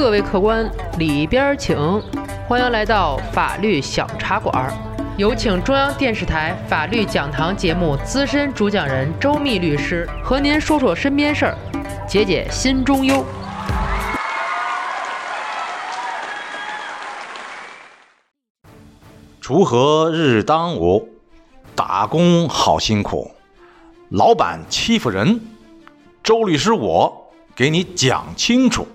各位客官里边请，欢迎来到法律小茶馆。有请中央电视台法律讲堂节目资深主讲人周密律师和您说说身边事儿，解解心中忧。锄禾日当午，打工好辛苦，老板欺负人，周律师我给你讲清楚。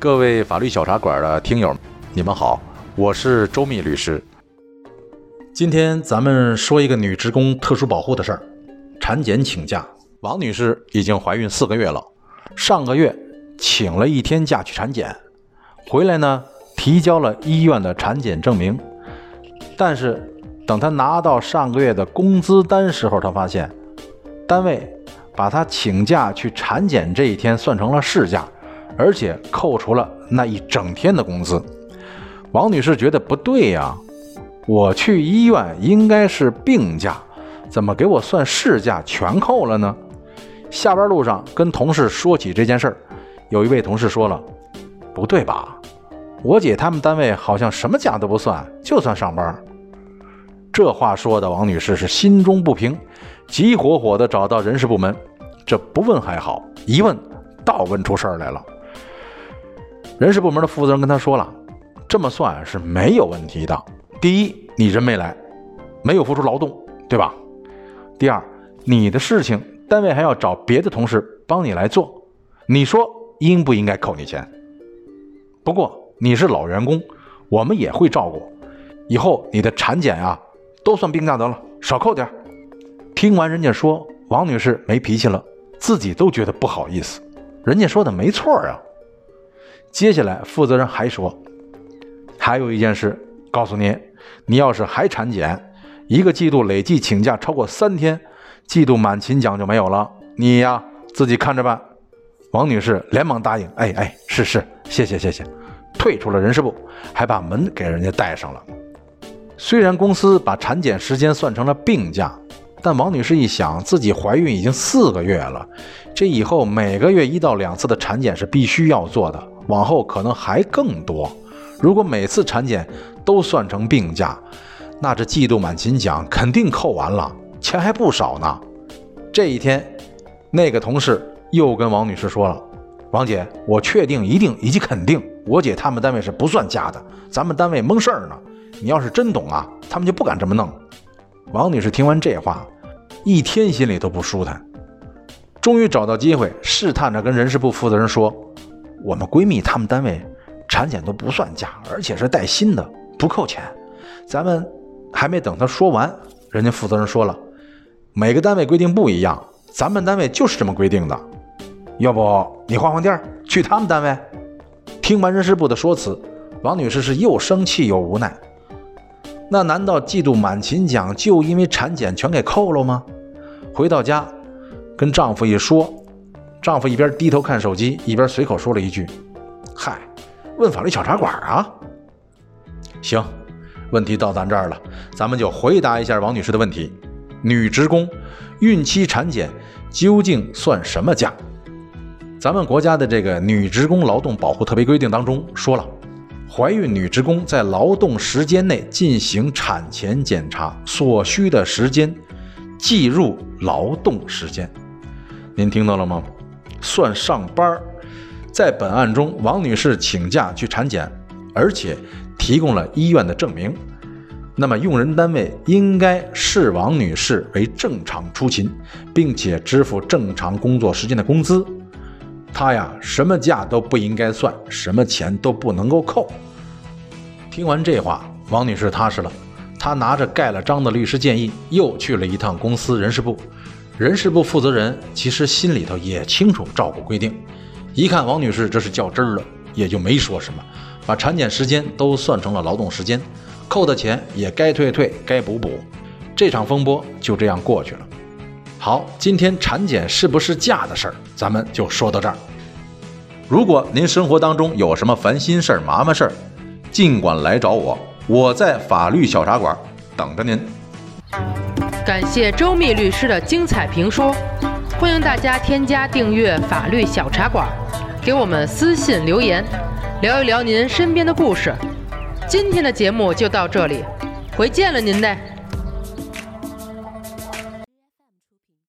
各位法律小茶馆的听友，你们好，我是周密律师。今天咱们说一个女职工特殊保护的事儿，产检请假。王女士已经怀孕四个月了，上个月请了一天假去产检，回来呢提交了医院的产检证明。但是，等他拿到上个月的工资单时候，他发现单位把他请假去产检这一天算成了事假，而且扣除了那一整天的工资。王女士觉得不对呀，我去医院应该是病假，怎么给我算事假全扣了呢？下班路上跟同事说起这件事儿，有一位同事说了：“不对吧？我姐他们单位好像什么假都不算，就算上班。”这话说的王女士是心中不平，急火火的找到人事部门。这不问还好，一问倒问出事儿来了。人事部门的负责人跟他说了：“这么算是没有问题的。第一，你人没来，没有付出劳动，对吧？第二，你的事情单位还要找别的同事帮你来做，你说应不应该扣你钱？不过你是老员工，我们也会照顾。以后你的产检啊。”都算病假得了，少扣点听完人家说，王女士没脾气了，自己都觉得不好意思。人家说的没错啊。接下来负责人还说，还有一件事，告诉你，你要是还产检，一个季度累计请假超过三天，季度满勤奖就没有了。你呀，自己看着办。王女士连忙答应，哎哎，是是，谢谢谢谢，退出了人事部，还把门给人家带上了。虽然公司把产检时间算成了病假，但王女士一想，自己怀孕已经四个月了，这以后每个月一到两次的产检是必须要做的，往后可能还更多。如果每次产检都算成病假，那这季度满勤奖肯定扣完了，钱还不少呢。这一天，那个同事又跟王女士说了：“王姐，我确定、一定以及肯定，我姐他们单位是不算假的，咱们单位蒙事儿呢。”你要是真懂啊，他们就不敢这么弄。王女士听完这话，一天心里都不舒坦。终于找到机会，试探着跟人事部负责人说：“我们闺蜜他们单位产检都不算假，而且是带薪的，不扣钱。”咱们还没等他说完，人家负责人说了：“每个单位规定不一样，咱们单位就是这么规定的。要不你换换地儿，去他们单位？”听完人事部的说辞，王女士是又生气又无奈。那难道季度满勤奖就因为产检全给扣了吗？回到家，跟丈夫一说，丈夫一边低头看手机，一边随口说了一句：“嗨，问法律小茶馆啊。”行，问题到咱这儿了，咱们就回答一下王女士的问题：女职工孕期产检究竟算什么假？咱们国家的这个女职工劳动保护特别规定当中说了。怀孕女职工在劳动时间内进行产前检查所需的时间，计入劳动时间。您听到了吗？算上班儿。在本案中，王女士请假去产检，而且提供了医院的证明，那么用人单位应该视王女士为正常出勤，并且支付正常工作时间的工资。他呀，什么假都不应该算，什么钱都不能够扣。听完这话，王女士踏实了。她拿着盖了章的律师建议，又去了一趟公司人事部。人事部负责人其实心里头也清楚照顾规定，一看王女士这是较真儿了，也就没说什么，把产检时间都算成了劳动时间，扣的钱也该退退，该补补。这场风波就这样过去了。好，今天产检是不是假的事儿，咱们就说到这儿。如果您生活当中有什么烦心事儿、麻烦事儿，尽管来找我，我在法律小茶馆等着您。感谢周密律师的精彩评说，欢迎大家添加订阅法律小茶馆，给我们私信留言，聊一聊您身边的故事。今天的节目就到这里，回见了您嘞。